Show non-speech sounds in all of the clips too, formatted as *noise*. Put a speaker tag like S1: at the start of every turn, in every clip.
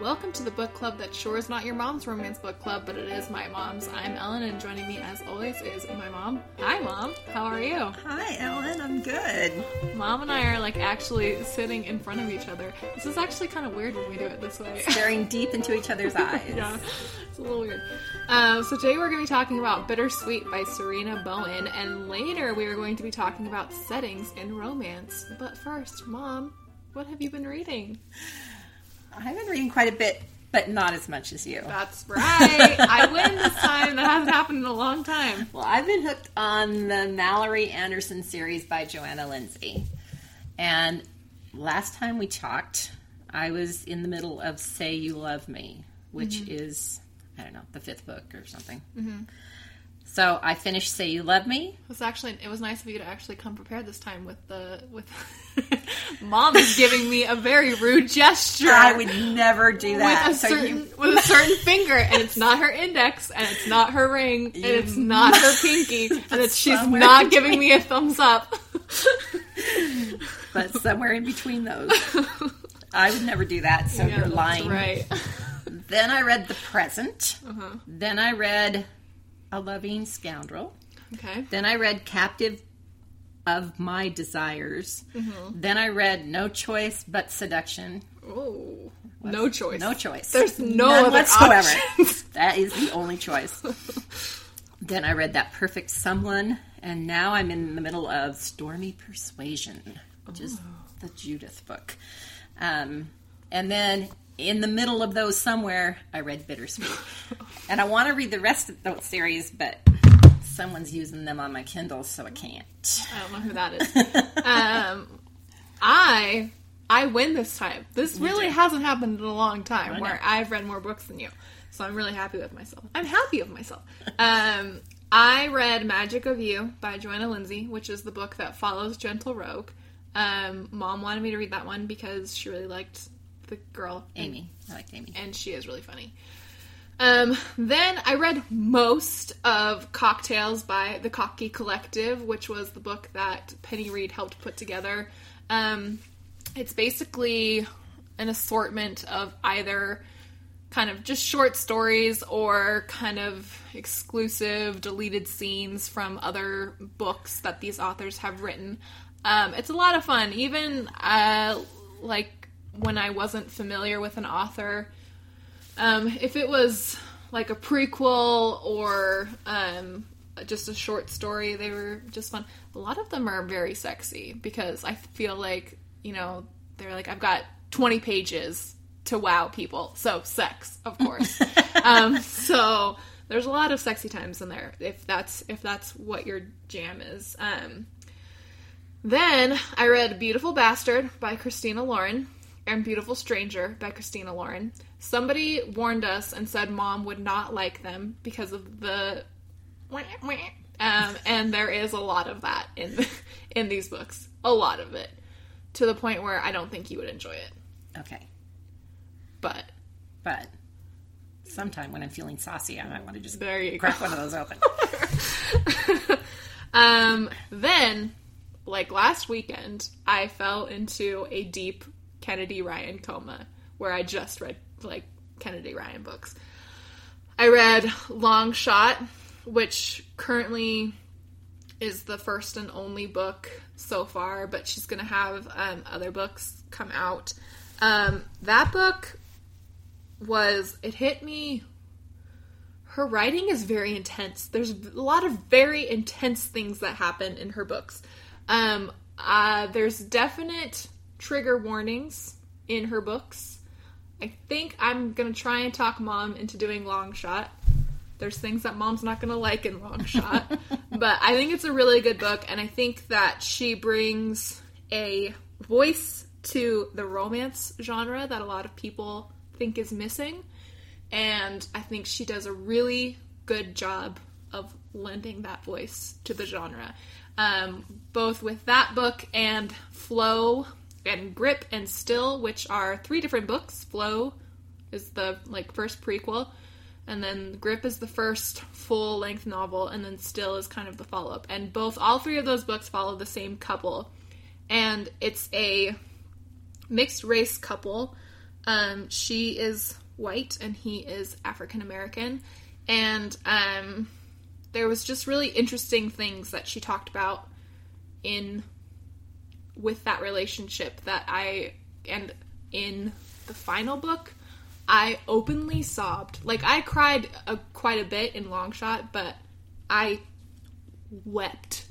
S1: Welcome to the book club that sure is not your mom's romance book club, but it is my mom's. I'm Ellen, and joining me as always is my mom. Hi, mom. How are you?
S2: Hi, Ellen. I'm good.
S1: Mom and I are like actually sitting in front of each other. This is actually kind of weird when we do it this way. *laughs*
S2: Staring deep into each other's *laughs* eyes.
S1: yeah, it's a little weird. Um, so today we're going to be talking about Bittersweet by Sarina Bowen, and later we are going to be talking about settings in romance. But first, mom, what have you been reading?
S2: I've been reading quite a bit, but not as much as you.
S1: That's right. I win this time. That hasn't happened in a long time.
S2: Well, I've been hooked on the Malory Anderson series by Johanna Lindsey. And last time we talked, I was in the middle of Say You Love Me, which mm-hmm. is, I don't know, the fifth book or something. Mm-hmm. So I finished Say You Love Me.
S1: It was actually it was nice of you to actually come prepared this time with the with *laughs* Mom is giving me a very rude gesture.
S2: I would never do that.
S1: With a, so certain, you... with a certain finger, and it's not her index, and it's not her ring, and it's not her pinky, and it's she's not giving me a thumbs up. *laughs*
S2: but somewhere in between those. *laughs* I would never do that, so yeah, you're lying.
S1: Right.
S2: Then I read The Present. Uh-huh. Then I read a Loving Scoundrel.
S1: Okay.
S2: Then I read Captive of My Desires. Mm-hmm. Then I read No Choice But Seduction.
S1: Oh, no choice.
S2: No choice.
S1: There's no None other whatsoever. *laughs* *laughs*
S2: that is the only choice. *laughs* then I read That Perfect Someone, and now I'm in the middle of Stormy Persuasion, which is the Judith book. Um, and then in the middle of those somewhere, I read Bittersweet. *laughs* and I want to read the rest of the series, but someone's using them on my Kindle, so I can't.
S1: I don't know who that is. *laughs* um, I I win this time. This really hasn't happened in a long time where I've read more books than you. So I'm really happy with myself. I'm happy with myself. Um, I read Magic of You by Johanna Lindsey, which is the book that follows Gentle Rogue. Um, Mom wanted me to read that one because she really liked the girl
S2: Amy. I like Amy,
S1: and she is really funny. Um, then I read most of Cocktales by the Cocky Collective, which was the book that Penny Reid helped put together. Um, it's basically an assortment of either kind of just short stories or kind of exclusive deleted scenes from other books that these authors have written. Um, it's a lot of fun. Even uh, like when I wasn't familiar with an author. Um, if it was like a prequel or um, just a short story, they were just fun. A lot of them are very sexy because I feel like, you know, they're like, I've got 20 pages to wow people. So, sex, of course. *laughs* um, so, there's a lot of sexy times in there if that's if that's what your jam is. Um, then I read Beautiful Bastard by Christina Lauren and Beautiful Stranger by Christina Lauren. Somebody warned us and said mom would not like them because of the um, and there is a lot of that in *laughs* in these books. A lot of it. To the point where I don't think you would enjoy it.
S2: Okay.
S1: But
S2: but sometime when I'm feeling saucy, I might want to just
S1: there you
S2: crack go. one of those open. *laughs*
S1: um, then, like last weekend, I fell into a deep Kennedy Ryan coma, where I just read like Kennedy Ryan books. I read Long Shot, which currently is the first and only book so far, but she's going to have um, other books come out. Um, that book was, it hit me. Her writing is very intense. There's a lot of very intense things that happen in her books. Um, uh, there's definite trigger warnings in her books. I think I'm gonna try and talk mom into doing Long Shot. There's things that mom's not gonna like in Long Shot, *laughs* but I think it's a really good book, and I think that she brings a voice to the romance genre that a lot of people think is missing, and I think she does a really good job of lending that voice to the genre. Um, both with that book and Flow and Grip and Still, which are three different books. Flow is the like first prequel, and then Grip is the first full length novel, and then Still is kind of the follow up. And both all three of those books follow the same couple, and it's a mixed race couple Um, she is white and he is African American, and um, there was just really interesting things that she talked about in with that relationship that I and in the final book I openly sobbed. Like I cried a, quite a bit in Longshot, but I wept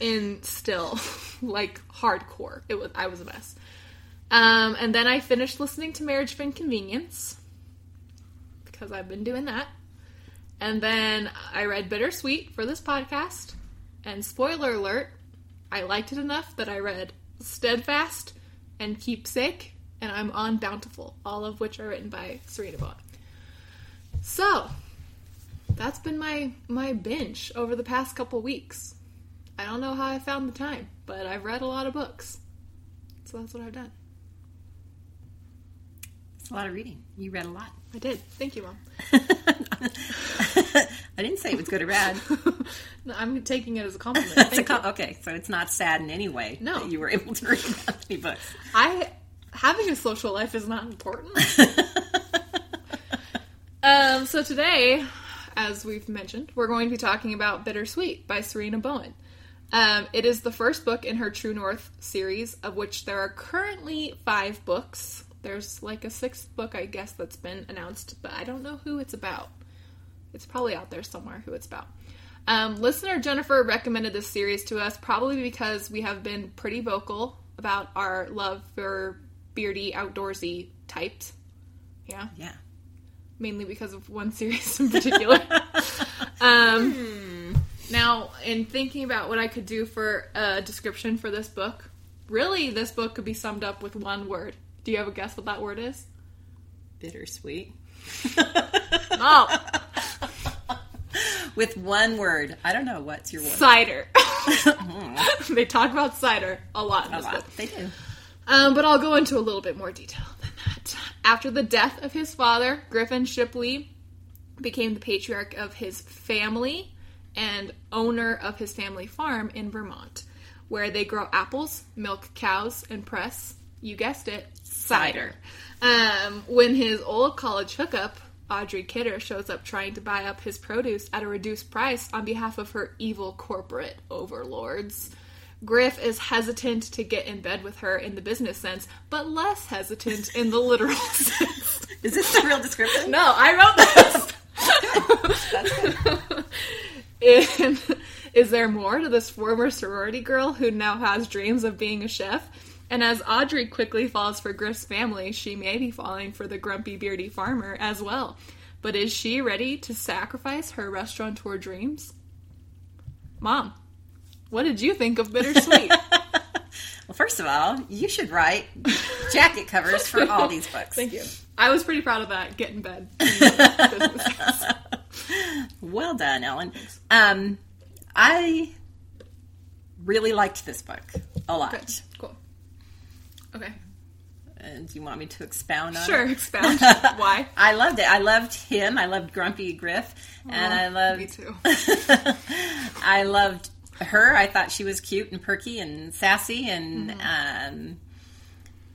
S1: in Still, *laughs* like hardcore. It was I was a mess. Um, and then I finished listening to Marriage of Inconvenience because I've been doing that. And then I read Bittersweet for this podcast. And spoiler alert, I liked it enough that I read Steadfast and Keepsake, and I'm on Bountiful, all of which are written by Sarina Bowen. So, that's been my my binge over the past couple weeks. I don't know how I found the time, but I've read a lot of books. So that's what I've done.
S2: It's a lot of reading. You read a lot.
S1: I did. Thank you, Mom. *laughs*
S2: I didn't say it was good or bad. *laughs*
S1: I'm taking it as a compliment. *laughs*
S2: A okay, so it's not sad in any way
S1: No.
S2: that you were able to read *laughs* that many books.
S1: I having a social life is not important. *laughs* um, so today, as we've mentioned, we're going to be talking about Bittersweet by Sarina Bowen. Um, it is the first book in her True North series, of which there are currently five books. There's like a sixth book, I guess, that's been announced, but I don't know who it's about. It's probably out there somewhere who it's about. Um, listener Jennifer recommended this series to us probably because we have been pretty vocal about our love for beardy, outdoorsy types. Yeah,
S2: Yeah.
S1: mainly because of one *laughs* series in particular. *laughs* um, now, in thinking about what I could do for a description for this book, really, this book could be summed up with one word. Do you have a guess what that word is?
S2: Bittersweet.
S1: Oh, *laughs*
S2: With one word. I don't know. What's your word?
S1: cider. *laughs* *laughs* they talk about cider a lot in
S2: a
S1: this
S2: lot.
S1: book.
S2: They do.
S1: Um, but I'll go into a little bit more detail than that. After the death of his father, Griffin Shipley became the patriarch of his family and owner of his family farm in Vermont, where they grow apples, milk cows, and press, you guessed it, cider. Um, when his old college hookup, Audrey Kidder, shows up trying to buy up his produce at a reduced price on behalf of her evil corporate overlords. Griff is hesitant to get in bed with her in the business sense, but less hesitant in the literal *laughs* sense.
S2: Is this the real description?
S1: No, I wrote this. *laughs* And is there more to this former sorority girl who now has dreams of being a chef? And as Audrey quickly falls for Griff's family, she may be falling for the grumpy, beardy farmer as well. But is she ready to sacrifice her restaurateur dreams? Mom, what did you think of Bittersweet? *laughs*
S2: Well, first of all, you should write jacket covers for all *laughs* these books.
S1: Thank you. I was pretty proud of that. Get in bed. in the business.
S2: Well done, Ellen. Um, I really liked this book a lot.
S1: Good. Cool. Okay.
S2: And do you want me to expound on it?
S1: Sure, expound. *laughs* Why?
S2: I loved it. I loved him. I loved Grumpy Griff, and I loved
S1: Me too. *laughs*
S2: I loved her. I thought she was cute and perky and sassy, and
S1: Mm-hmm.
S2: um,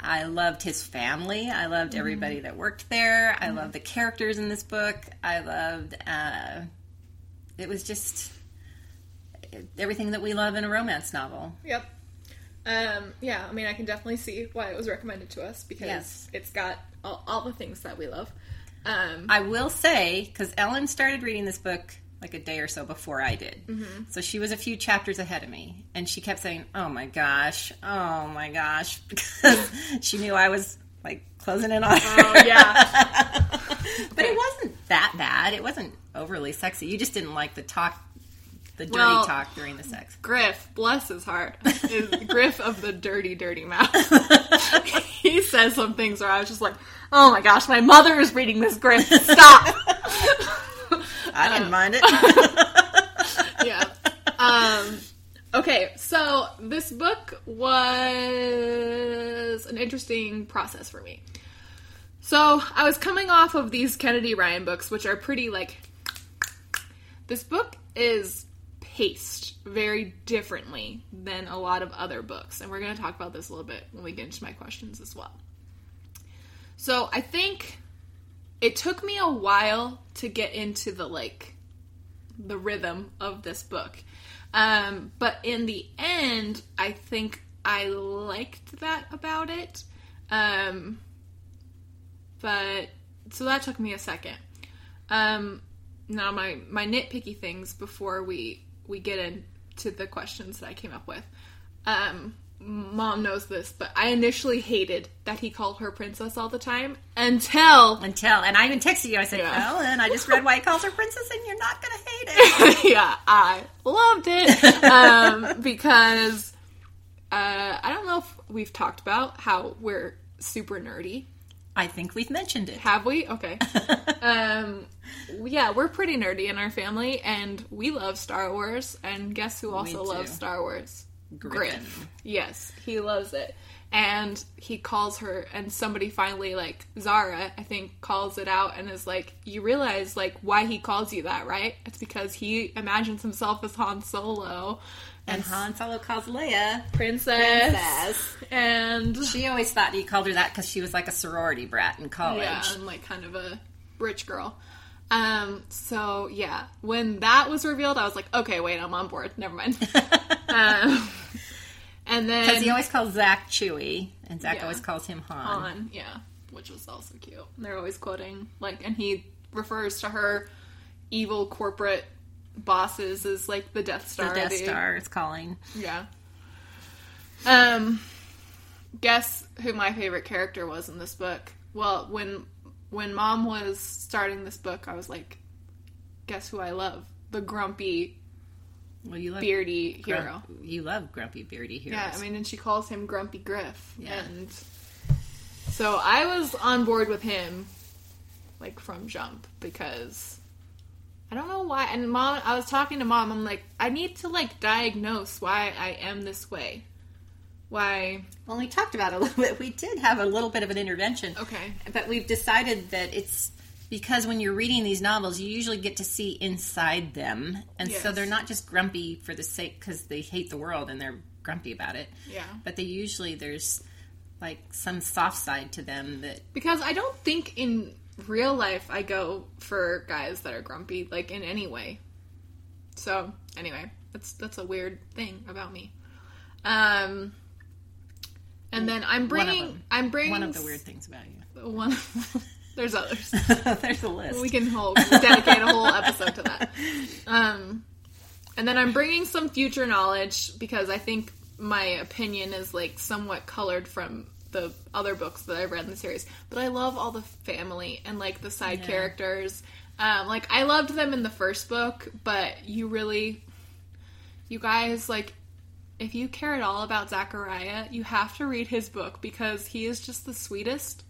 S2: I loved his family. I loved everybody
S1: Mm-hmm.
S2: that worked there. I loved the characters in this book. I loved. Uh, it was just everything that we love in a romance novel.
S1: Yep. Um, yeah, I mean, I can definitely see why it was recommended to us because
S2: Yes.
S1: it's got all, all the things that we love. Um,
S2: I will say, because Ellen started reading this book like a day or so before I did.
S1: Mm-hmm.
S2: So she was a few chapters ahead of me. And she kept saying, Oh my gosh, oh my gosh, *laughs* because she knew I was like closing in on her.
S1: oh yeah, *laughs*
S2: but it wasn't that bad. It wasn't overly sexy. You just didn't like the talk, the dirty
S1: Well-
S2: talk during the sex.
S1: Griff, bless his heart, *laughs* is Griff of the dirty, dirty mouth. *laughs* he says some things where I was just like, "Oh my gosh, my mother is reading this, Griff. Stop." *laughs*
S2: I didn't
S1: Uh,
S2: mind it.
S1: yeah. Um, okay, so this book was an interesting process for me. So I was coming off of these Kennedy Ryan books, which are pretty like. This book is paced very differently than a lot of other books, and we're going to talk about this a little bit when we get into my questions as well. So I think it took me a while to get into the like the rhythm of this book. Um, but in the end, I think I liked that about it. Um, but so that took me a second. Um, now my my nitpicky things before we we get into the questions that I came up with. Um, mom knows this, but I initially hated that he called her princess all the time until
S2: Until, and I even texted you. I said,
S1: Yeah.
S2: Ellen, I just read why he calls her princess, and you're not going to hate it. *laughs*
S1: yeah, I loved it *laughs* um, because uh, I don't know if we've talked about how we're super nerdy.
S2: I think we've mentioned it.
S1: Have we? *laughs* Okay. um, yeah, we're pretty nerdy in our family, and we love Star Wars. And guess who also loves Star Wars?
S2: Griffin.
S1: Yes, he loves it. And he calls her, and somebody finally, like, Zara, I think, calls it out and is like, You realize, like, why he calls you that, right? It's because he imagines himself as Han Solo
S2: And Han Solo calls Leia
S1: princess.
S2: princess.
S1: And,
S2: She always thought he called her that because she was like a sorority brat in college.
S1: yeah, and, like, kind of a rich girl. Um, so yeah, when that was revealed, I was like, okay, wait, I'm on board. Never mind. *laughs* um, and then
S2: Because he always calls Zach Chewy, and Zach
S1: Yeah.
S2: always calls him Han.
S1: Han, yeah, which was also cute. They're always quoting like, and he refers to her evil corporate bosses is like the Death Star.
S2: The
S1: Death.
S2: Star is calling.
S1: Yeah. Um, guess who my favorite character was in this book? Well, when when mom was starting this book, I was like, guess who I love? The grumpy,
S2: Well, you love
S1: beardy hero.
S2: You love grumpy beardy hero.
S1: Yeah, I mean, and she calls him Grumpy Griff.
S2: Yeah.
S1: And so I was on board with him, like from jump, because I don't know why. And mom, I was talking to mom. I'm like, I need to like diagnose why I am this way. Why?
S2: Well, we talked about it a little bit. We did have a little bit of an intervention.
S1: Okay.
S2: But we've decided that it's because when you're reading these novels, you usually get to see inside them. And so they're not just grumpy for the sake because they hate the world and they're grumpy about it.
S1: Yeah.
S2: But they usually, there's like some soft side to them that
S1: Because I don't think in real life I go for guys that are grumpy, like in any way. So anyway, that's that's a weird thing about me. Um, and then I'm bringing. I'm bringing
S2: one of the weird things about you.
S1: one. *laughs* there's others. *laughs*
S2: there's a list.
S1: We can whole, dedicate a whole episode to that. Um, and then I'm bringing some future knowledge because I think my opinion is like somewhat colored from the other books that I've read in the series. But I love all the family and like the side
S2: Yeah.
S1: characters. Um, like I loved them in the first book, but you really, you guys like. If you care at all about Zachariah, you have to read his book because he is just the sweetest.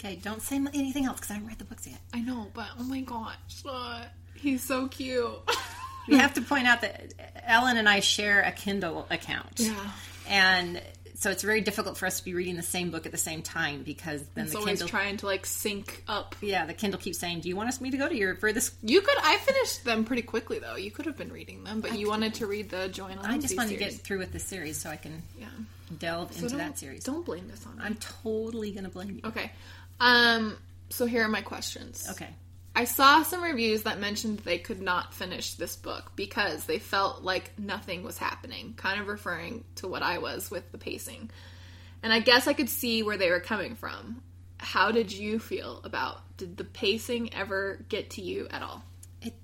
S2: Okay, don't say anything else because I haven't read the books yet.
S1: I know, but oh my gosh, uh, he's so cute.
S2: We have to point out that Ellen and I share a Kindle account.
S1: Yeah.
S2: And so it's very difficult for us to be reading the same book at the same time because then
S1: It's
S2: the
S1: always
S2: Kindle
S1: trying to like sync up.
S2: Yeah, the Kindle keeps saying, "Do you want us me to go to your furthest
S1: You could. I finished them pretty quickly though. You could have been reading them, but you wanted to read the Join
S2: I just wanted to get through with the series so I can
S1: yeah.
S2: delve
S1: So
S2: into that series.
S1: Don't blame this on me.
S2: I'm totally going to blame you.
S1: Okay. Um. So here are my questions.
S2: Okay.
S1: I saw some reviews that mentioned they could not finish this book because they felt like nothing was happening, kind of referring to what I was with the pacing. And I guess I could see where they were coming from. How did you feel about did the pacing ever get to you at all?
S2: It,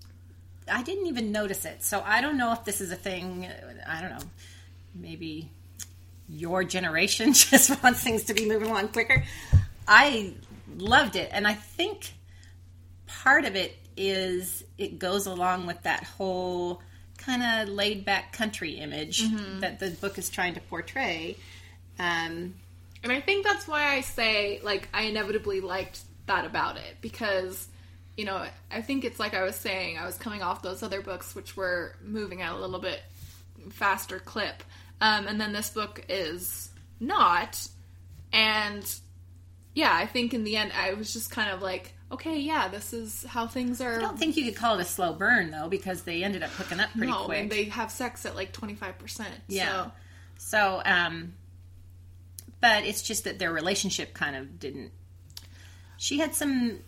S2: I didn't even notice it. So I don't know if this is a thing. Uh, I don't know. Maybe your generation *laughs* just wants things to be moving along quicker. I loved it. And I think part of it is it goes along with that whole kind of laid back country image that the book is trying to portray. Um,
S1: And I think that's why I say, like, I inevitably liked that about it because, you know, I think it's like I was saying, I was coming off those other books which were moving at a little bit faster clip. Um, and then this book is not. And yeah, I think in the end, I was just kind of like, okay, yeah, this is how things are.
S2: I don't think you could call it a slow burn though, because they ended up hooking up pretty
S1: no,
S2: quick.
S1: and they have sex at like 25%.
S2: Yeah.
S1: So,
S2: So, um, but it's just that their relationship kind of didn't. She had some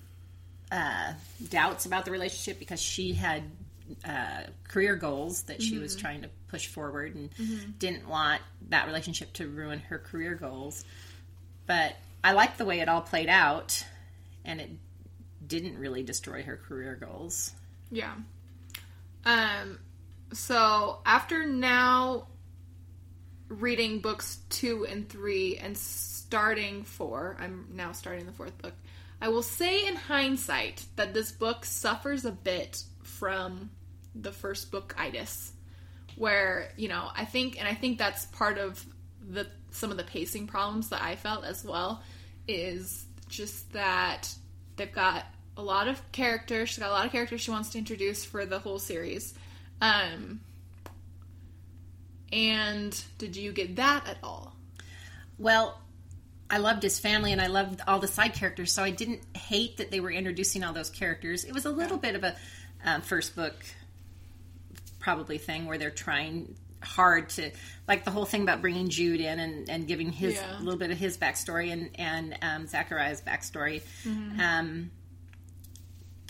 S2: uh, doubts about the relationship because she had uh, career goals that she was trying to push forward and didn't want that relationship to ruin her career goals. But I like the way it all played out, and it didn't really destroy her career goals.
S1: Yeah. Um so after now reading books 2 and 3 and starting 4, I'm now starting the fourth book. I will say in hindsight that this book suffers a bit from the first book itis where, you know, I think and I think that's part of the some of the pacing problems that I felt as well is just that they've got a lot of characters. She's got a lot of characters she wants to introduce for the whole series. Um, and did you get that at all?
S2: Well, I loved his family and I loved all the side characters, so I didn't hate that they were introducing all those characters. It was a little bit of a um, first book probably thing where they're trying hard to like the whole thing about bringing Jude in and, and giving his
S1: Yeah.
S2: a little bit of his backstory and and um, Zachariah's backstory. Um,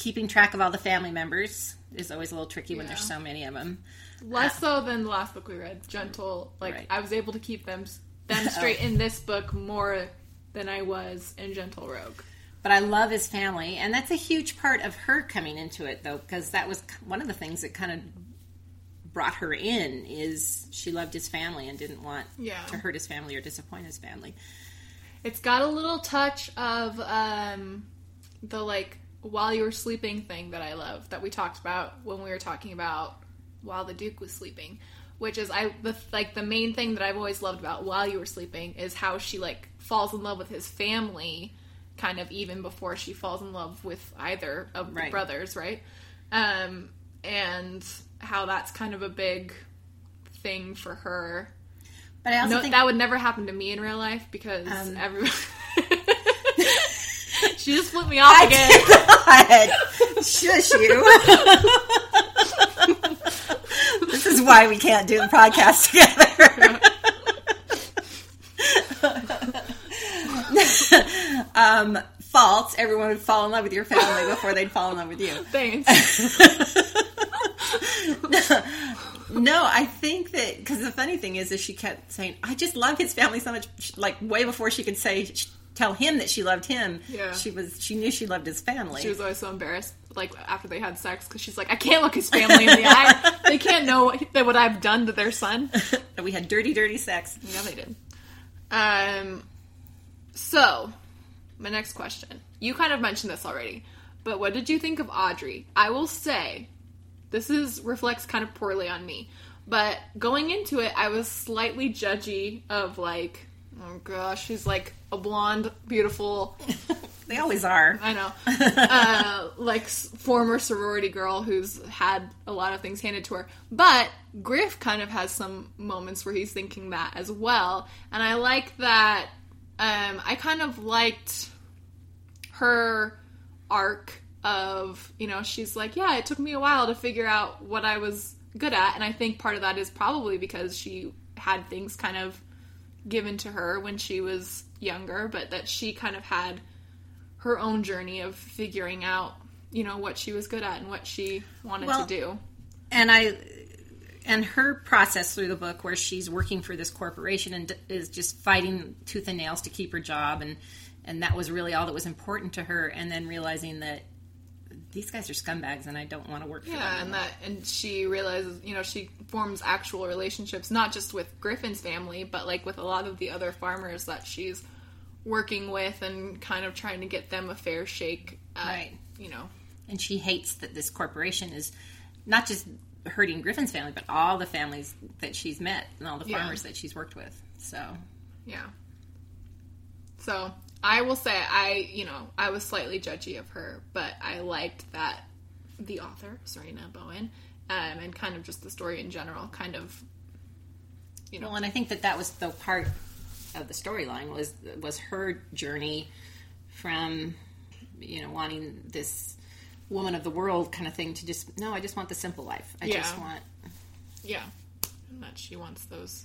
S2: keeping track of all the family members is always a little tricky when there's so many of them.
S1: Less so than the last book we read, Gentle. Like
S2: Right.
S1: I was able to keep them them *laughs* straight in this book more than I was in Gentle Rogue.
S2: But I love his family, and that's a huge part of her coming into it, though, because that was one of the things that kind of brought her in. Is she loved his family and didn't want
S1: Yeah.
S2: to hurt his family or disappoint his family.
S1: It's got a little touch of um, the like while you were sleeping thing that I love that we talked about when we were talking about while the Duke was sleeping, which is I the like the main thing that I've always loved about while you were sleeping is how she like falls in love with his family, kind of even before she falls in love with either of the brothers, right? Um, and how that's kind of a big thing for her
S2: But I also
S1: no,
S2: think
S1: that would never happen to me in real life because
S2: Um,
S1: everyone. *laughs* she just flipped me off again.
S2: God, shush you. this is why we can't do the podcast together. um, false. Everyone would fall in love with your family before they'd fall in love with you.
S1: Thanks.
S2: No, I think that because the funny thing is, is she kept saying, "I just love his family so much." Like way before she could say, tell him that she loved him.
S1: Yeah.
S2: she was. She knew she loved his family.
S1: She was always so embarrassed, like after they had sex, because she's like, I can't look his family in the eye. *laughs* They can't know what, that what I've done to their son. *laughs*
S2: we had dirty, dirty sex.
S1: Yeah, they did. Um, so my next question. You kind of mentioned this already, but what did you think of Audrey? I will say, this is reflects kind of poorly on me, but going into it, I was slightly judgy of like, oh gosh, she's like a blonde, beautiful, *laughs*
S2: They always are.
S1: I know, *laughs* uh, like former sorority girl who's had a lot of things handed to her. But Griff kind of has some moments where he's thinking that as well, and I like that. Um, I kind of liked her arc of you know she's like yeah it took me a while to figure out what I was good at, and I think part of that is probably because she had things kind of given to her when she was younger, but that she kind of had her own journey of figuring out, you know, what she was good at and what she wanted
S2: Well-
S1: to do.
S2: and I and her process through the book where she's working for this corporation and is just fighting tooth and nails to keep her job and and that was really all that was important to her and then realizing that these guys are scumbags and I don't want to work for
S1: Yeah,
S2: them.
S1: and that and she realizes, you know, she forms actual relationships not just with Griffin's family, but like with a lot of the other farmers that she's working with and kind of trying to get them a fair shake at,
S2: Right.
S1: you know.
S2: and she hates that this corporation is not just hurting Griffin's family but all the families that she's met and all the
S1: Yeah.
S2: farmers that she's worked with. So
S1: Yeah. So I will say I, you know, I was slightly judgy of her, but I liked that the author, Sarina Bowen, um, and kind of just the story in general, kind of, you know,
S2: Well, and I think that that was the part of the storyline was was her journey from you know wanting this woman of the world kind of thing to just no, I just want the simple life. I just want
S1: yeah, that she wants those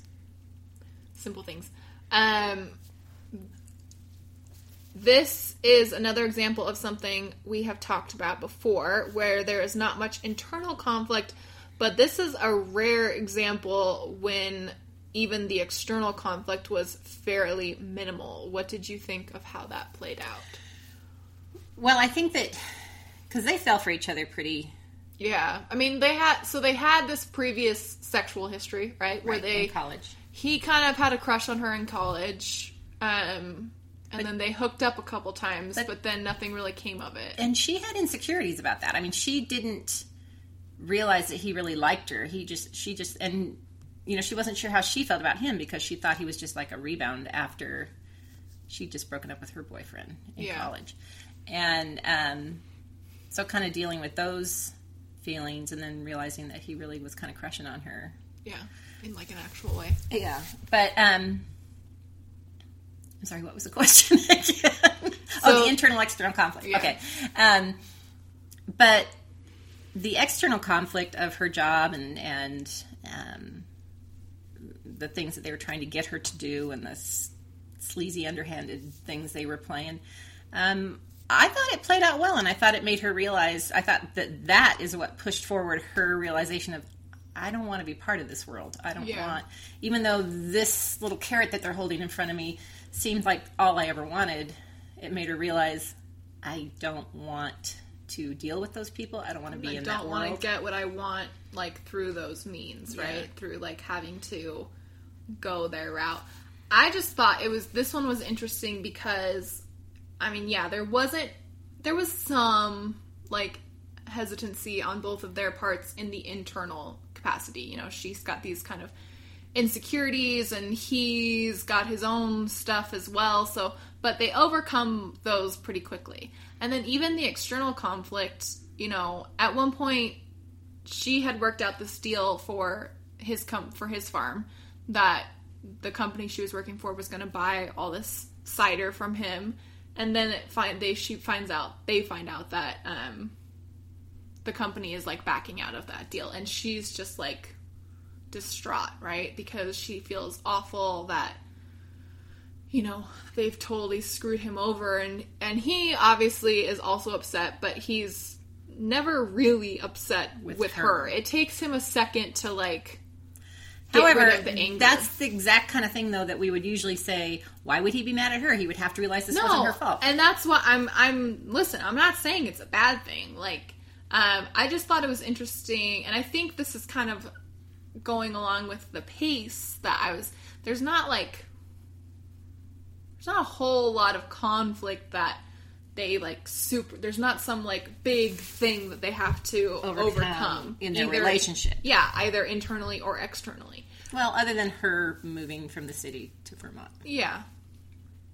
S1: simple things. Um, this is another example of something we have talked about before where there is not much internal conflict, but this is a rare example when even the external conflict was fairly minimal. What did you think of how that played out?
S2: Well, I think that because they fell for each other pretty
S1: Yeah, I mean they had so they had this previous sexual history, right? Where
S2: right,
S1: they
S2: in college.
S1: he kind of had a crush on her in college, um, and then they hooked up a couple times, but,
S2: but-
S1: then nothing really came of it.
S2: And she had insecurities about that. I mean, she didn't realize that he really liked her. He just, she just, and you know, she wasn't sure how she felt about him because she thought he was just like a rebound after she'd just broken up with her boyfriend in
S1: Yeah.
S2: college. And um, so, kind of dealing with those feelings and then realizing that he really was kind of crushing on her.
S1: Yeah, in like an actual way.
S2: Yeah. But, um, I'm sorry, what was the question *laughs* again? oh, the internal external conflict.
S1: Yeah.
S2: Okay. Um, but the external conflict of her job and, and um, the things that they were trying to get her to do and the s- sleazy, underhanded things they were playing, um, I thought it played out well, and I thought it made her realize. I thought that that is what pushed forward her realization of, I don't want to be part of this world. I don't
S1: Yeah.
S2: want, even though this little carrot that they're holding in front of me seemed like all I ever wanted. It made her realize, I don't want to deal with those people. I don't want to be
S1: I
S2: in that
S1: don't want to get what I want like through those means,
S2: Yeah.
S1: right? Through like having to go their route. I just thought it was this one was interesting because I mean, yeah, there wasn't there was some like hesitancy on both of their parts in the internal capacity. You know, she's got these kind of insecurities and he's got his own stuff as well. So, but they overcome those pretty quickly. And then even the external conflict, you know, at one point she had worked out this deal for his com- for his farm that the company she was working for was going to buy all this cider from him and then it find they she finds out they find out that um the company is like backing out of that deal and she's just like distraught right because she feels awful that you know they've totally screwed him over and and he obviously is also upset but he's never really upset with,
S2: With
S1: her.
S2: her.
S1: it takes him a second to like get
S2: However,
S1: rid of the anger
S2: that's the exact kind of thing, though, that we would usually say, why would he be mad at her? He would have to realize this wasn't her fault.
S1: And that's what I'm I'm listen, I'm not saying it's a bad thing. Like um I just thought it was interesting and I think this is kind of going along with the pace that I was there's not like there's not a whole lot of conflict that they like super there's not some like big thing that they have to
S2: Overcome
S1: overcome,
S2: in their relationship.
S1: Yeah, either internally or externally.
S2: well, other than her moving from the city to Vermont.
S1: Yeah.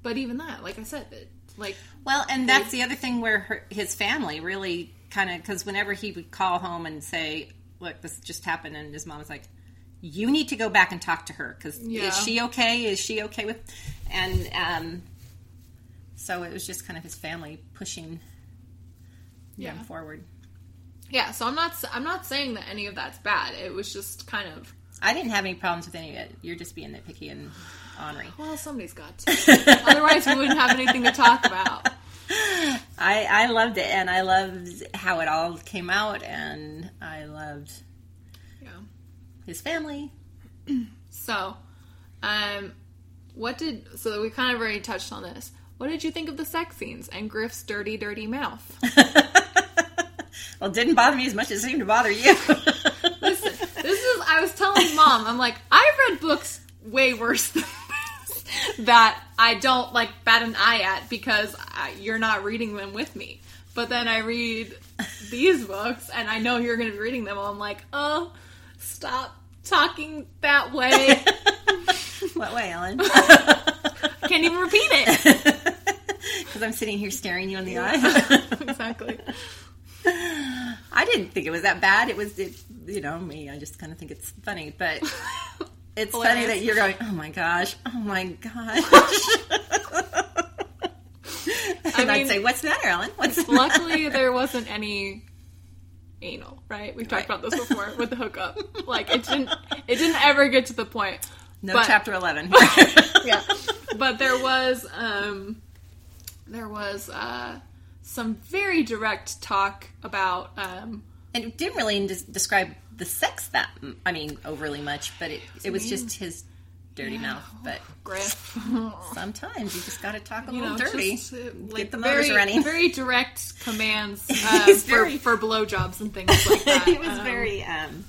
S1: But even that, like I said, it, like
S2: Well, and that's the other thing where her, his family really kind of, because whenever he would call home and say, look, this just happened, and his mom was like, you need to go back and talk to her because
S1: Yeah.
S2: is she okay? Is she okay with? And um, so it was just kind of his family pushing
S1: Yeah.
S2: them forward.
S1: Yeah, so I'm not I'm not saying that any of that's bad. It was just kind of
S2: I didn't have any problems with any of it. You're just being nitpicky and ornery.
S1: well, somebody's got to. *laughs* Otherwise, we wouldn't have anything to talk about.
S2: I I loved it, and I loved how it all came out, and I loved
S1: Yeah.
S2: his family. *clears throat*
S1: So, um, what did so we kind of already touched on this. What did you think of the sex scenes and Griff's dirty, dirty mouth? *laughs*
S2: Well, it didn't bother me as much as it seemed to bother you. *laughs*
S1: Listen, this is I was telling mom, I'm like, I've read books way worse than this *laughs* that I don't like bat an eye at because I, you're not reading them with me. But then I read these books and I know you're going to be reading them. I'm like, oh, stop talking that way. *laughs*
S2: what way, Ellen?
S1: Can't even repeat it. *laughs*
S2: Because I'm sitting here staring you in the eye. *laughs*
S1: exactly.
S2: I didn't think it was that bad. It was, it, you know, me. I just kind of think it's funny, but it's funny that you're going, oh my gosh, oh my gosh. *laughs* *laughs* and I would say, what's the matter, Ellen? What's
S1: Luckily, there wasn't any anal. Right? We've talked
S2: Right.
S1: about this before with the hookup. *laughs* Like it didn't. It didn't ever get to the point.
S2: No
S1: But-
S2: chapter 11.
S1: yeah. But there was um there was uh, some very direct talk about um,
S2: And it didn't really des- describe the sex that, I mean, overly much, but it, it was just his dirty mouth. But
S1: Griff. *laughs*
S2: sometimes you just got to talk a
S1: you
S2: little
S1: know,
S2: dirty.
S1: just, uh, like
S2: Get the motors
S1: very,
S2: running.
S1: very direct commands *laughs* uh, for,
S2: very-
S1: for blowjobs and things like *laughs* that.
S2: he was
S1: Um,
S2: very um,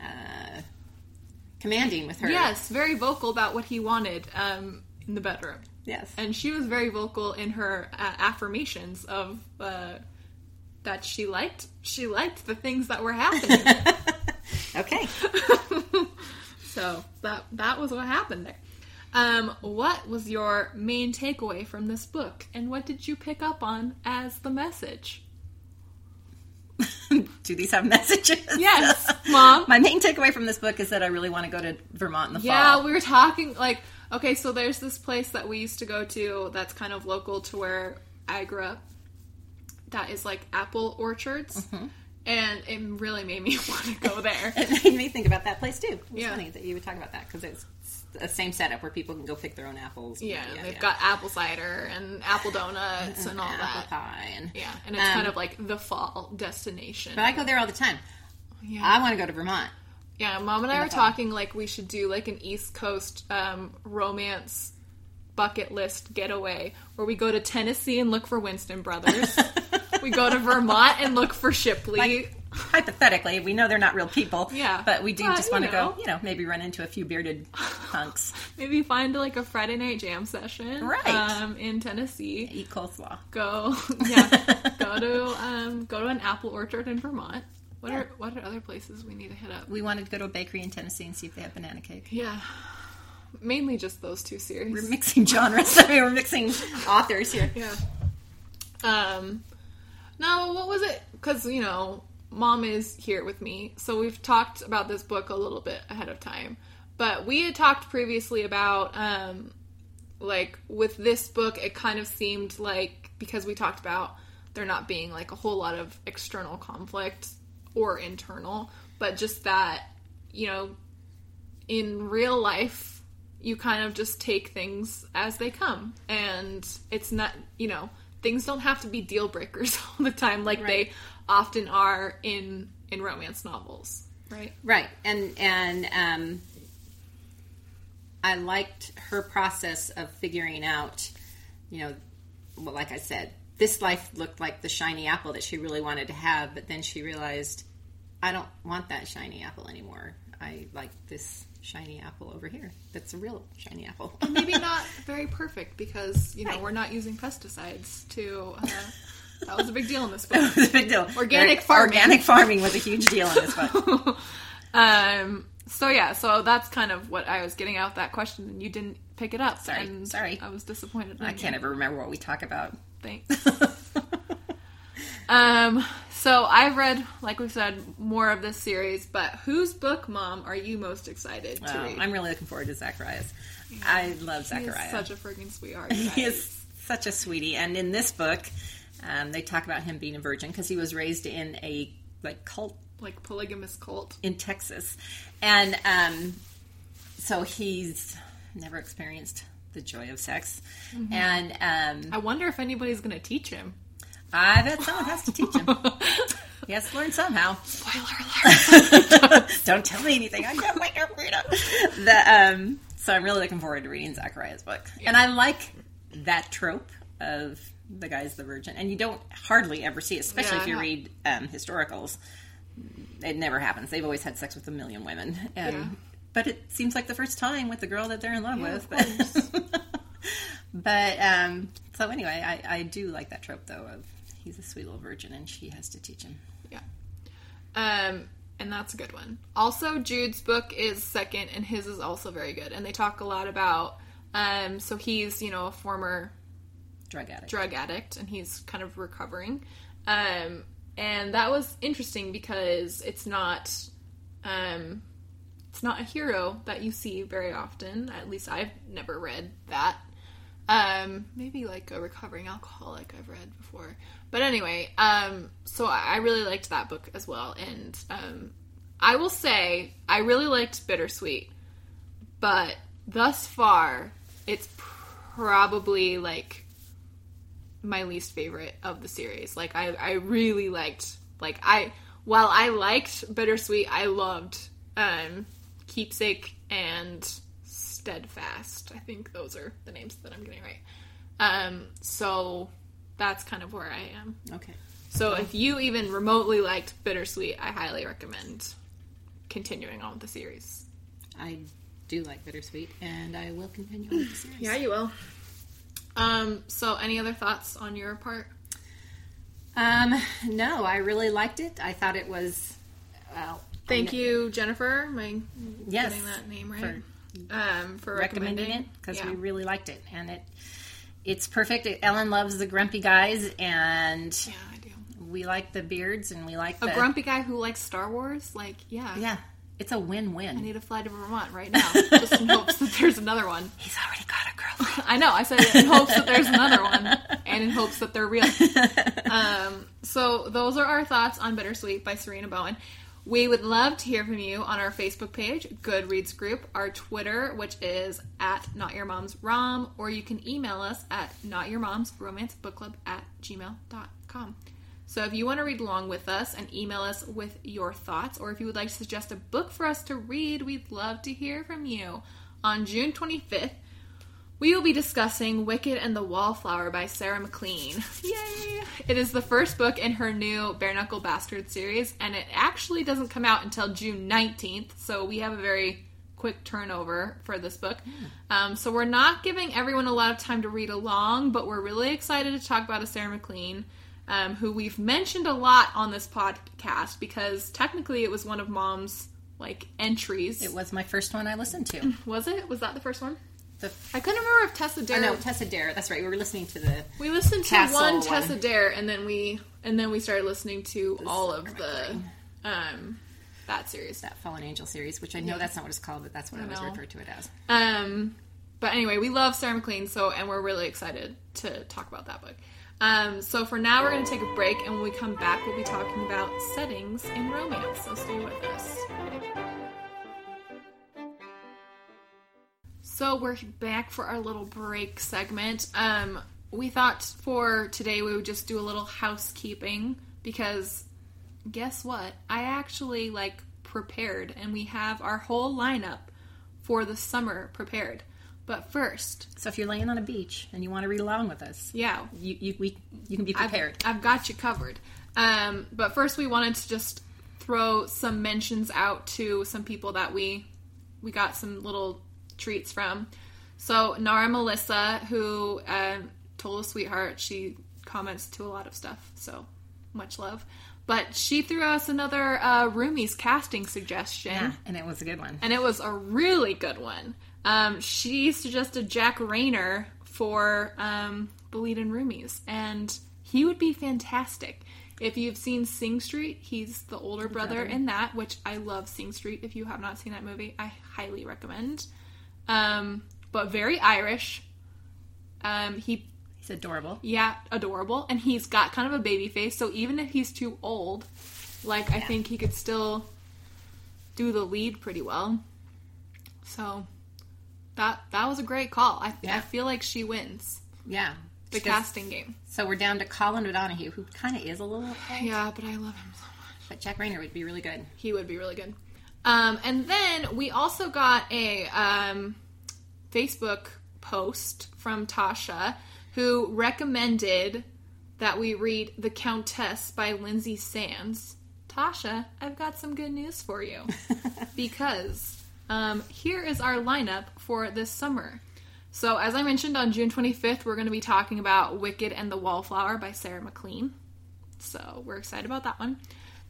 S2: uh, commanding with her.
S1: yes, very vocal about what he wanted um, in the bedroom.
S2: Yes.
S1: and she was very vocal in her uh, affirmations of uh, that she liked she liked the things that were happening. *laughs*
S2: okay. *laughs*
S1: so that that was what happened there. Um, what was your main takeaway from this book, and what did you pick up on as the message? *laughs*
S2: Do these have messages?
S1: Yes, mom.
S2: My main takeaway from this book is that I really want to go to Vermont in the
S1: Yeah,
S2: fall.
S1: Yeah, we were talking like okay, so there's this place that we used to go to that's kind of local to where I grew up. That is like apple orchards,
S2: Mm-hmm.
S1: and it really made me *laughs* want to go *laughs* there.
S2: It made me think about that place too. It's
S1: Yeah.
S2: funny that you would talk about that because it's the same setup where people can go pick their own apples.
S1: Yeah, they've got apple cider and apple donuts and all
S2: apple
S1: that.
S2: pie and
S1: Yeah, and it's
S2: Um,
S1: kind of like the fall destination.
S2: But I go there all the time.
S1: yeah.
S2: I want to go to Vermont.
S1: Yeah, mom and I were
S2: fall.
S1: talking like we should do like an East Coast um, romance bucket list getaway where we go to Tennessee and look for Winston Brothers. *laughs* we go to Vermont and look for Shipley.
S2: Like, hypothetically, we know they're not real people.
S1: Yeah.
S2: But we do
S1: But,
S2: just want to go, you know, maybe run into a few bearded punks. *laughs*
S1: Maybe find like a Friday night jam session,
S2: Right.
S1: Um, in Tennessee.
S2: Eat coleslaw.
S1: Go, *laughs* yeah, go to um, go to an apple orchard in Vermont. What
S2: Yeah.
S1: are what are other places we need to hit up?
S2: We wanted to go to a bakery in Tennessee and see if they have banana cake.
S1: Yeah, mainly just those two series.
S2: We're mixing genres. *laughs* I mean, we're mixing authors here.
S1: Yeah. Um, no, what was it? Because you know, mom is here with me, so we've talked about this book a little bit ahead of time. But we had talked previously about, um, like with this book, it kind of seemed like because we talked about there not being like a whole lot of external conflict or internal, but just that you know, in real life, you kind of just take things as they come. And it's not, you know, things don't have to be deal breakers *laughs* all the time like they often are in in romance novels, right?
S2: Right, and and um, I liked her process of figuring out, you know, well, like I said, this life looked like the shiny apple that she really wanted to have, but then she realized, I don't want that shiny apple anymore. I like this shiny apple over here. That's a real shiny apple.
S1: Maybe *laughs* not very perfect because, you know,
S2: Right.
S1: we're not using pesticides to uh, *laughs* that was a big deal in this *laughs* book.
S2: it was a big deal.
S1: Organic farming.
S2: Organic farming was a huge deal in this book.
S1: Um so yeah, so that's kind of what I was getting out that question and you didn't pick it up.
S2: Sorry,
S1: and
S2: sorry.
S1: I was disappointed.
S2: I can't
S1: you.
S2: ever remember what we talk about.
S1: Thanks. um, so I've read, like we said, more of this series, but whose book, Mom, are you most excited to
S2: Oh,
S1: read?
S2: I'm really looking forward to Zachariah's. I love Zachariah's.
S1: such a freaking sweetheart. *laughs*
S2: he is such a sweetie. And in this book, um, they talk about him being a virgin because he was raised in a like cult
S1: like polygamous cult.
S2: in Texas, and um, so he's never experienced the joy of sex.
S1: Mm-hmm.
S2: And um,
S1: I wonder if anybody's going to teach him.
S2: I bet someone has to teach him. he has to learn somehow.
S1: Spoiler alert. *laughs*
S2: Don't tell me anything. I can't wait to read it. The, um, so I'm really looking forward to reading Zachariah's book. And I like that trope of the guy's the virgin. And you don't hardly ever see it, especially
S1: Yeah,
S2: if you read um, historicals. It never happens. They've always had sex with a million women. And,
S1: Yeah.
S2: But it seems like the first time with the girl that they're in love
S1: Yeah,
S2: with. But, *laughs* but um, so anyway, I, I do like that trope, though, of he's a sweet little virgin and she has to teach him.
S1: yeah. Um, and that's a good one. Also, Jude's book is second, and his is also very good. And they talk a lot about. Um, so he's, you know, a former
S2: Drug addict.
S1: drug addict and he's kind of recovering. Um, and that was interesting because it's not um, it's not a hero that you see very often. At least I've never read that. Um, maybe like a recovering alcoholic I've read before. But anyway, um, so I really liked that book as well. And um, I will say I really liked Bittersweet, but thus far it's probably like my least favorite of the series. Like I, I really liked like I while I liked Bittersweet, I loved um, Keepsake and Steadfast. I think those are the names that I'm getting right. Um, so that's kind of where I am.
S2: Okay.
S1: So if you even remotely liked Bittersweet, I highly recommend continuing on with the series.
S2: I do like Bittersweet, and I will continue on with the *laughs* series.
S1: Yeah, you will. Um, so any other thoughts on your part?
S2: Um, no, I really liked it. I thought it was, well,
S1: Thank you, Jennifer. Am I
S2: Yes,
S1: getting that name right?
S2: for
S1: um, for
S2: recommending
S1: recommending
S2: it because
S1: Yeah.
S2: we really liked it, and it it's perfect. Ellen loves the grumpy guys, and
S1: Yeah, I do.
S2: we like the beards, and we like
S1: A
S2: the
S1: grumpy guy who likes Star Wars, like yeah,
S2: Yeah, it's a win-win.
S1: I need to fly to Vermont right now, *laughs* just in hopes that there's another one.
S2: He's already got a girlfriend. *laughs*
S1: I know. I said it in hopes that there's another one, and in hopes that they're real. *laughs* Um, so those are our thoughts on Bittersweet by Sarina Bowen. We would love to hear from you on our Facebook page, Goodreads group, our Twitter, which is at Not Your Mom's Rom, or you can email us at Not Your Mom's Romance Book Club at gmail.com. So if you want to read along with us and email us with your thoughts, or if you would like to suggest a book for us to read, we'd love to hear from you. On June 25th, we will be discussing Wicked and the Wallflower by Sarah MacLean. Yay! It is the first book in her new Bare Knuckle Bastard series, and it actually doesn't come out until June 19th, so we have a very quick turnover for this book. Um, so we're not giving everyone a lot of time to read along, but we're really excited to talk about a Sarah MacLean. Um, who we've mentioned a lot on this podcast because technically it was one of mom's like entries.
S2: It was my first one I listened to. *laughs*
S1: was it? Was that the first one?
S2: The
S1: I couldn't remember if Tessa
S2: oh,
S1: Dare.
S2: no, Tessa Dare. That's right. We were listening to the
S1: We listened to one
S2: one.
S1: Tessa Dare, and then we and then we started listening to all of the um that series.
S2: that Fallen Angel series, which I know that's not what it's called, but that's what I,
S1: I
S2: always refer to it as.
S1: Um, but anyway, we love Sarah MacLean, so and we're really excited to talk about that book. Um, so for now, we're going to take a break, and when we come back, we'll be talking about settings in romance. So stay with us. So we're back for our little break segment. Um, we thought for today we would just do a little housekeeping because guess what? I actually like prepared, and we have our whole lineup for the summer prepared. But first,
S2: So if you're laying on a beach and you want to read along with us,
S1: yeah,
S2: you you, we, you can be
S1: I've,
S2: prepared.
S1: I've got you covered. Um, but first, we wanted to just throw some mentions out to some people that we we got some little treats from. So Nara Melissa, who um, told a sweetheart, she comments to a lot of stuff. So much love. But she threw us another uh, Roomies casting suggestion
S2: yeah, and it was a good one.
S1: and it was a really good one. Um, she suggested Jack Reynor for um, Bleed and Roomies, and he would be fantastic. If you've seen Sing Street, he's the older brother,
S2: brother.
S1: in that, which I love Sing Street. If you have not seen that movie, I highly recommend. Um, but very Irish. Um, he
S2: He's adorable.
S1: yeah, adorable. And he's got kind of a baby face, so even if he's too old, like I think he could still do the lead pretty well. So that that was a great call. I I
S2: Yeah.
S1: feel like she wins
S2: Yeah.
S1: the casting game.
S2: So we're down to Colin O'Donoghue, who kind of is a little, old,
S1: Yeah, but I love him so much.
S2: but Jack Reynor would be really good.
S1: He would be really good. Um, and then we also got a um, Facebook post from Tasha who recommended that we read The Countess by Lynsay Sands. Tasha, I've got some good news for you *laughs* because um, here is our lineup for this summer. So, as I mentioned on June 25th, we're going to be talking about Wicked and the Wallflower by Sarah MacLean. So, we're excited about that one.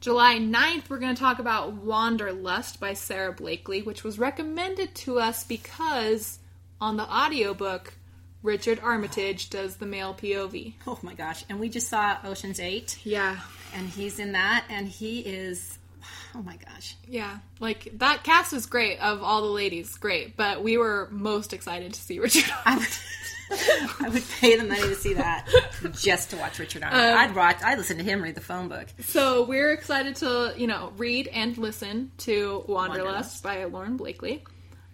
S1: July 9th, we're going to talk about Wanderlust by Sarah Blakely, which was recommended to us because on the audiobook, Richard Armitage does the male POV.
S2: Oh my gosh! And we just saw Ocean's Eight,
S1: Yeah.
S2: and he's in that, and he is, oh my gosh!
S1: Yeah. Like, that cast was great of all the ladies, great, but we were most excited to see Richard Armitage. *laughs*
S2: I would pay the money to see that just to watch Richard Armitage.
S1: Um,
S2: I'd watch. I'd listen to him read the phone book.
S1: So we're excited to, you know, read and listen to Wanderlust,
S2: Wanderlust.
S1: by Lauren Blakely.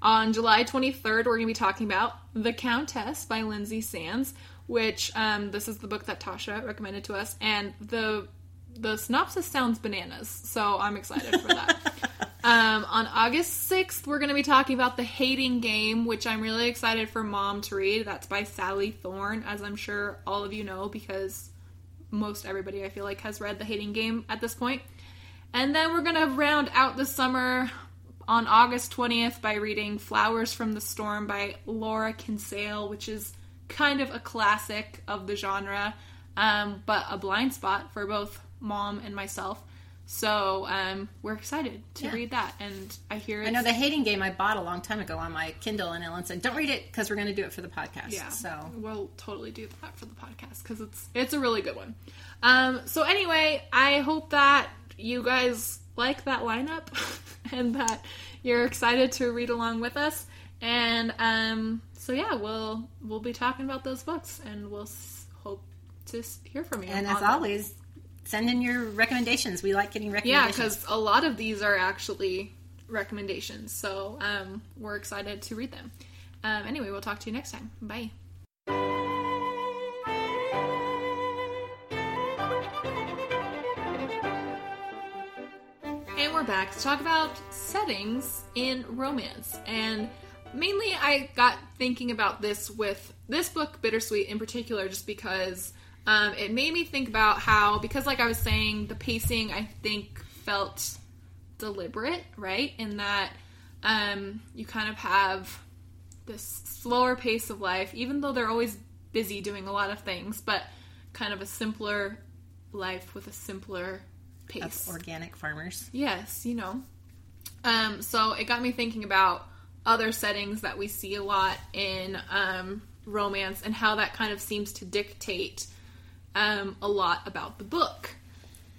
S1: On July 23rd, we're going to be talking about The Countess by Lynsay Sands, which um, this is the book that Tasha recommended to us, and the the synopsis sounds bananas, so I'm excited for that. *laughs* um, on August 6th, we're going to be talking about The Hating Game, which I'm really excited for mom to read. That's by Sally Thorne, as I'm sure all of you know, because most everybody I feel like has read The Hating Game at this point. And then we're going to round out the summer on August 20th by reading Flowers from the Storm by Laura Kinsale, which is kind of a classic of the genre, um, but a blind spot for both mom and myself. So um, we're excited to
S2: Yeah.
S1: read that, and I hear
S2: I know the hating game I bought a long time ago on my Kindle, and Ellen said, "Don't read it because we're going to do it for the podcast."
S1: Yeah,
S2: So
S1: we'll totally do that for the podcast because it's it's a really good one. Um, so anyway, I hope that you guys like that lineup *laughs* and that you're excited to read along with us. And um, so yeah, we'll we'll be talking about those books, and we'll s- hope to s- hear from you.
S2: and as
S1: them.
S2: Send in your recommendations. We like getting recommendations.
S1: yeah, because a lot of these are actually recommendations, so um, we're excited to read them. Um, anyway, we'll talk to you next time. Bye. And we're back to talk about settings in romance. And mainly, I got thinking about this with this book, Bittersweet, in particular, just because um, it made me think about how, because, like I was saying, the pacing I think felt deliberate, right? In that um, you kind of have this slower pace of life, even though they're always busy doing a lot of things, but kind of a simpler life with a simpler pace.
S2: Of organic farmers.
S1: Yes, you know. Um, so it got me thinking about other settings that we see a lot in um, romance and how that kind of seems to dictate um, a lot about the book.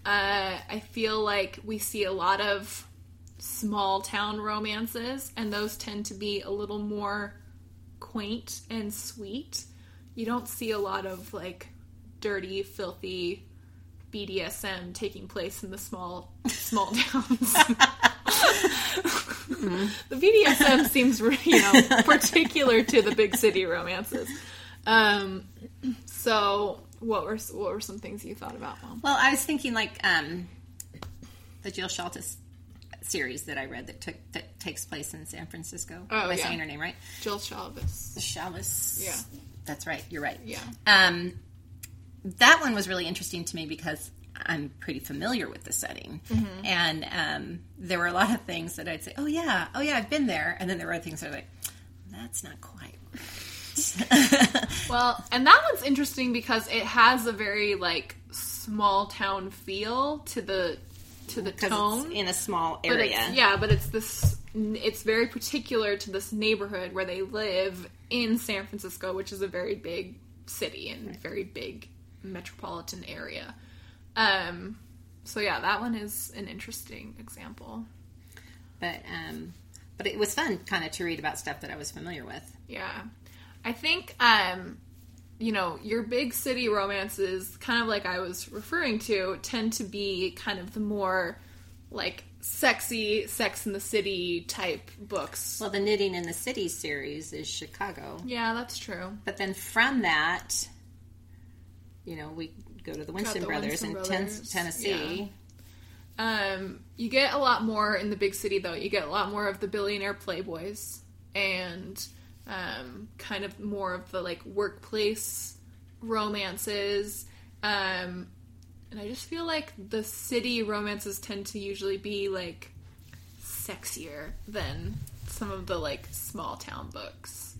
S1: Uh, I feel like we see a lot of small town romances, and those tend to be a little more quaint and sweet. You don't see a lot of like dirty, filthy BDSM taking place in the small small *laughs* towns. the BDSM seems, you know, particular to the big city romances. Um, so, what were what were some things you thought about, Mom?
S2: Well, I was thinking like um, the Jill Shaltis series that I read that took that takes place in San Francisco.
S1: Oh,
S2: Am I
S1: yeah.
S2: saying her name right?
S1: Jill Shalvis.
S2: Shaltis.
S1: Yeah.
S2: That's right. You're right.
S1: Yeah.
S2: Um, that one was really interesting to me because I'm pretty familiar with the setting,
S1: Mm-hmm.
S2: and um, there were a lot of things that I'd say, "Oh yeah, oh yeah, I've been there," and then there were other things that are like, "That's not quite." Right." *laughs*
S1: Well, and that one's interesting because it has a very like small town feel to the to the tone.
S2: it's in a small area.
S1: it's, yeah, but it's this. It's very particular to this neighborhood where they live in San Francisco, which is a very big city and very big metropolitan area. Um, so yeah, that one is an interesting example.
S2: But um, but it was fun, kind of, to read about stuff that I was familiar with.
S1: Yeah. I think um you know, your big city romances, kind of like I was referring to, tend to be kind of the more like sexy Sex in the City type books.
S2: Well, the Knitting in the City series is Chicago,
S1: Yeah, that's true.
S2: but then from that, you know, we go to the Winston
S1: the
S2: Brothers
S1: Winston
S2: in
S1: Brothers,
S2: Ten- Tennessee.
S1: Um, you get a lot more in the big city, though. You get a lot more of the billionaire playboys and um, kind of more of the like workplace romances. Um, and I just feel like the city romances tend to usually be like sexier than some of the like small town books.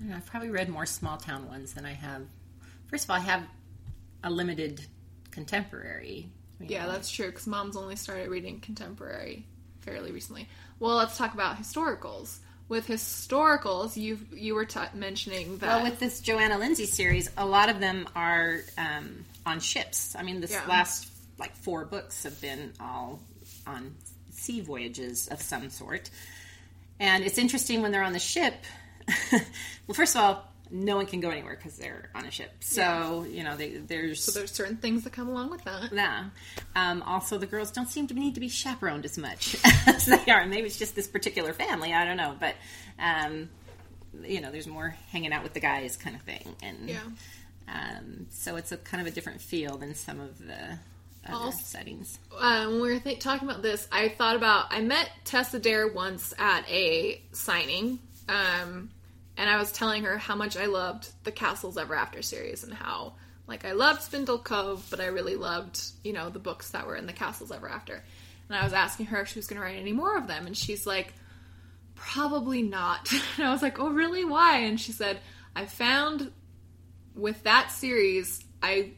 S2: And I've probably read more small town ones than I have. First of all, I have a limited contemporary. you
S1: Yeah, that's true because mom's only started reading contemporary fairly recently. Well, let's talk about historicals. With historicals, you you were t- mentioning that.
S2: Well, with this Johanna Lindsey series, a lot of them are um, on ships. I mean, this
S1: Yeah.
S2: last like four books have been all on sea voyages of some sort. And it's interesting when they're on the ship. *laughs* well, first of all, no one can go anywhere because they're on a ship. So you know, they, there's
S1: so there's certain things that come along with that.
S2: yeah. Um, also, the girls don't seem to need to be chaperoned as much *laughs* as they are. Maybe it's just this particular family. I don't know, but um, you know, there's more hanging out with the guys kind of thing. And
S1: Yeah.
S2: Um, so it's a kind of a different feel than some of the other
S1: Also-
S2: settings.
S1: um, when we were th- talking about this, I thought about I met Tessa Dare once at a signing, um, and I was telling her how much I loved the Castles Ever After series and how like I loved Spindle Cove, but I really loved you know the books that were in the Castles Ever After. And I was asking her if she was going to write any more of them, and she's like, probably not. *laughs* And I was like, oh really? Why? And she said, I found with that series, I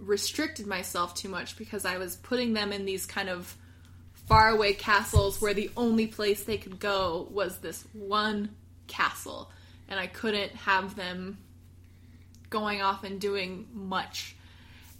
S1: restricted myself too much because I was putting them in these kind of faraway castles where the only place they could go was this one castle, and I couldn't have them going off and doing much.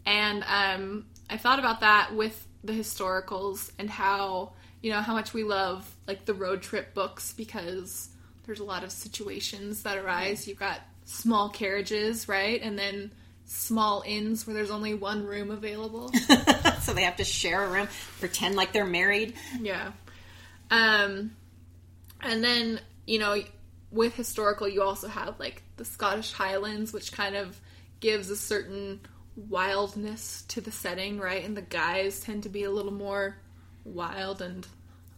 S1: And um, I thought about that with the historicals and how you know how much we love like the road trip books because there's a lot of situations that arise. You've got small carriages, right, and then small inns where there's only one room available. *laughs*
S2: so they have to share a room, pretend like they're married.
S1: Yeah. Um, and then, you know, with historical, you also have like the Scottish Highlands, which kind of gives a certain wildness to the setting, right? And the guys tend to be a little more wild and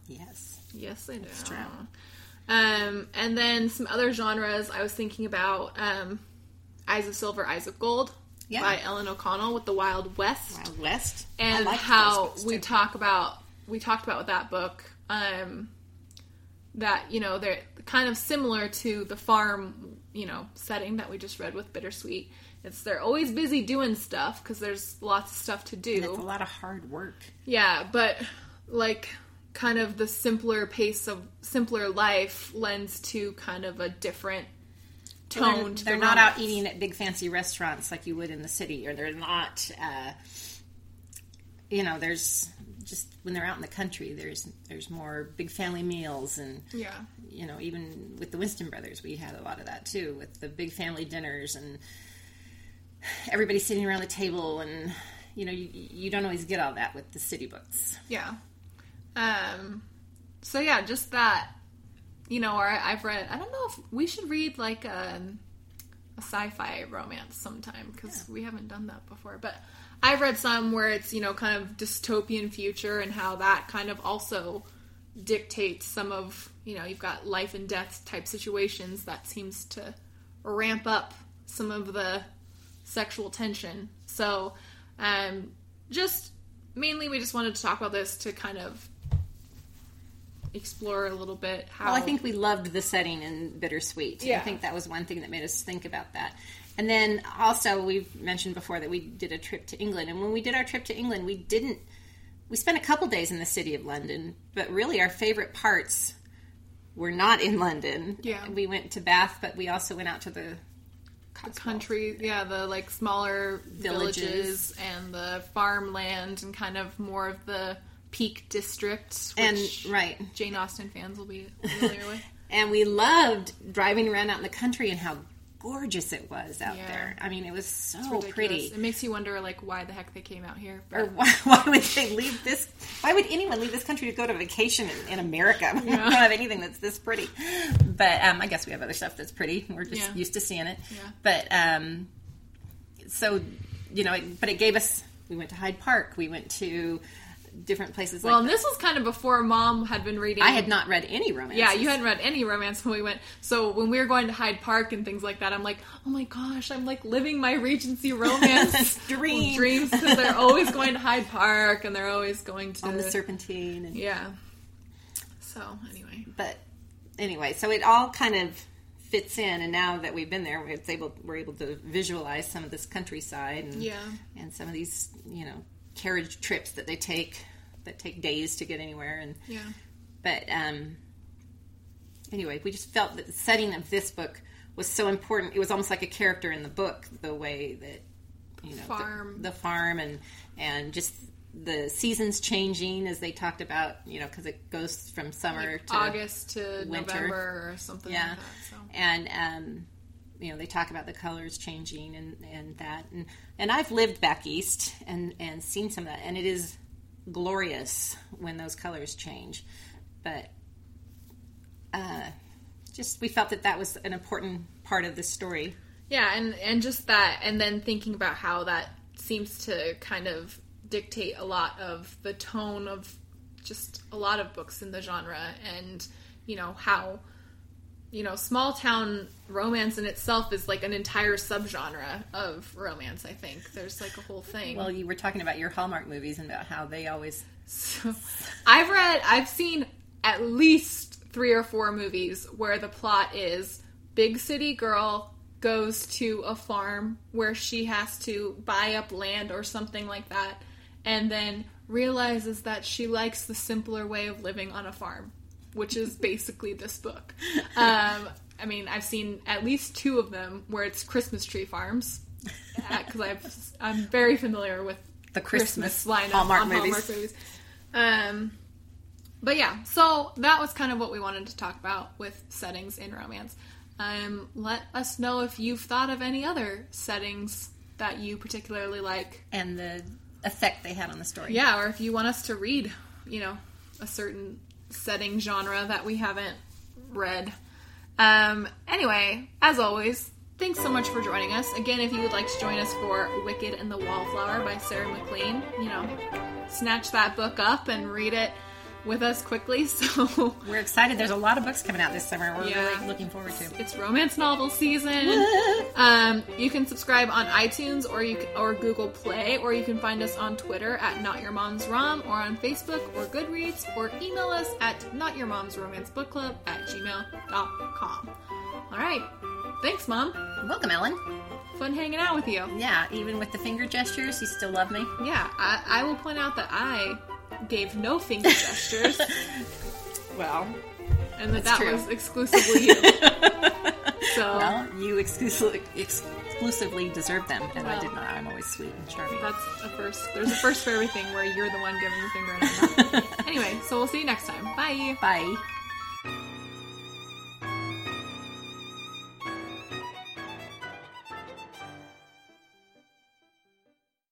S2: Yes.
S1: yes, they do.
S2: true.
S1: Um, and then some other genres I was thinking about um, Eyes of Silver, Eyes of Gold
S2: Yeah.
S1: by Ellen O'Connell with the Wild West
S2: Wild West.
S1: And
S2: those
S1: how we talk about we talked about with that book um, that you know they're kind of similar to the farm you know setting that we just read with bittersweet it's they're always busy doing stuff because there's lots of stuff to do
S2: And it's a lot of hard work.
S1: yeah but like kind of the simpler pace of simpler life lends to kind of a different tone
S2: They're,
S1: to
S2: they're
S1: the
S2: not out eating at big fancy restaurants like you would in the city, or they're not. Uh, you know, there's just when they're out in the country, there's there's more big family meals, and
S1: yeah
S2: you know, even with the Winston brothers, we had a lot of that too, with the big family dinners and everybody sitting around the table, and you know, you, you don't always get all that with the city books.
S1: Yeah. Um. So yeah, just that. You know, or I- I've read. I don't know if we should read like a, a sci-fi romance sometime because we haven't done that before. But I've read some where it's you know kind of dystopian future and how that kind of also dictates some of you know you've got life and death type situations that seems to ramp up some of the sexual tension. So, um, just mainly we just wanted to talk about this to kind of explore a little bit how
S2: Well, I think we loved the setting in Bittersweet.
S1: Yeah.
S2: I think that was one thing that made us think about that. And then also, we've mentioned before that we did a trip to England. And when we did our trip to England, we didn't, we spent a couple days in the city of London, but really our favorite parts were not in London.
S1: Yeah.
S2: We went to Bath, but we also went out to the Cotswolds.
S1: country yeah the like smaller villages.
S2: Villages.
S1: and the farmland and kind of more of the peak district
S2: And, right.
S1: jane austen fans will be familiar with *laughs*
S2: And we loved driving around out in the country and how gorgeous it was out
S1: Yeah.
S2: there. I mean, it was so pretty.
S1: it makes you wonder like why the heck they came out here
S2: or why, *laughs* why would they leave this? Why would anyone leave this country to go to vacation in, in America? *laughs* We don't have anything that's this pretty. But um, I guess we have other stuff that's pretty. We're just
S1: Yeah.
S2: used to seeing it.
S1: Yeah.
S2: But um, so you know, it, but it gave us. We went to Hyde Park. We went to different places.
S1: well
S2: like
S1: and this was kind of before mom had been reading
S2: I had not read any romance.
S1: Yeah, you hadn't read any romance when we went. So when we were going to Hyde Park and things like that, I'm like, oh my gosh, I'm like living my Regency *laughs* romance
S2: Dream.
S1: dreams because they're always going to Hyde Park and they're always going to
S2: on the Serpentine. And,
S1: Yeah. So anyway,
S2: but anyway, so it all kind of fits in. And now that we've been there, we're able we're able to visualize some of this countryside and
S1: Yeah.
S2: and some of these you know carriage trips that they take that take days to get anywhere. And
S1: yeah,
S2: but um, anyway, we just felt that the setting of this book was so important. It was almost like a character in the book, the way that you know the-
S1: Farm.
S2: the, farm, and and just the seasons changing as they talked about. You know, because it goes from summer
S1: like
S2: to
S1: August to
S2: winter.
S1: November or something
S2: yeah,
S1: like that. So
S2: and um, you know they talk about the colors changing and and that and and I've lived back east and and seen some of that, and it is glorious when those colors change, but uh, just we felt that that was an important part of the story.
S1: Yeah, and and just that, and then thinking about how that seems to kind of dictate a lot of the tone of just a lot of books in the genre, and you know how you know small town romance in itself is like an entire subgenre of romance. I think there's like a whole thing.
S2: Well, you were talking about your Hallmark movies and about how they always.
S1: So, I've read, I've seen at least three or four movies where the plot is big city girl goes to a farm where she has to buy up land or something like that, and then realizes that she likes the simpler way of living on a farm, which is basically this book. Um, I mean, I've seen at least two of them where it's Christmas tree farms because I've I'm very familiar with
S2: The
S1: Christmas,
S2: Christmas
S1: lineup
S2: Hallmark
S1: on
S2: movies.
S1: Hallmark movies. Um, but yeah, so that was kind of what we wanted to talk about with settings in romance. Um, let us know if you've thought of any other settings that you particularly like.
S2: And the effect they had on the story.
S1: Yeah, or if you want us to read, you know, a certain setting genre that we haven't read. Um, anyway, as always, thanks so much for joining us. Again, if you would like to join us for Wicked and the Wallflower by Sarah MacLean, you know, snatch that book up and read it with us quickly. *laughs* So
S2: We're excited. There's a lot of books coming out this summer. We're
S1: Yeah.
S2: really looking forward to.
S1: it's romance novel season. Um, you can subscribe on iTunes or you can, or Google Play, or you can find us on Twitter at Not Your Mom's Rom, or on Facebook or Goodreads, or email us at Not Your Mom's Romance Book Club at gmail.com. All right, thanks, Mom.
S2: Welcome, Ellen.
S1: Fun hanging out with you.
S2: Yeah, even with the finger gestures, you still love me.
S1: Yeah, I, I will point out that I gave no finger gestures, *laughs*
S2: Well,
S1: and that that
S2: true.
S1: was exclusively you. *laughs* So
S2: well, you exclusively exclusively deserve them, and I did not. I'm always sweet and charming.
S1: that's a first. There's a first for everything where you're the one giving the finger. And I'm not. *laughs* anyway, so we'll see you next time. Bye.
S2: Bye.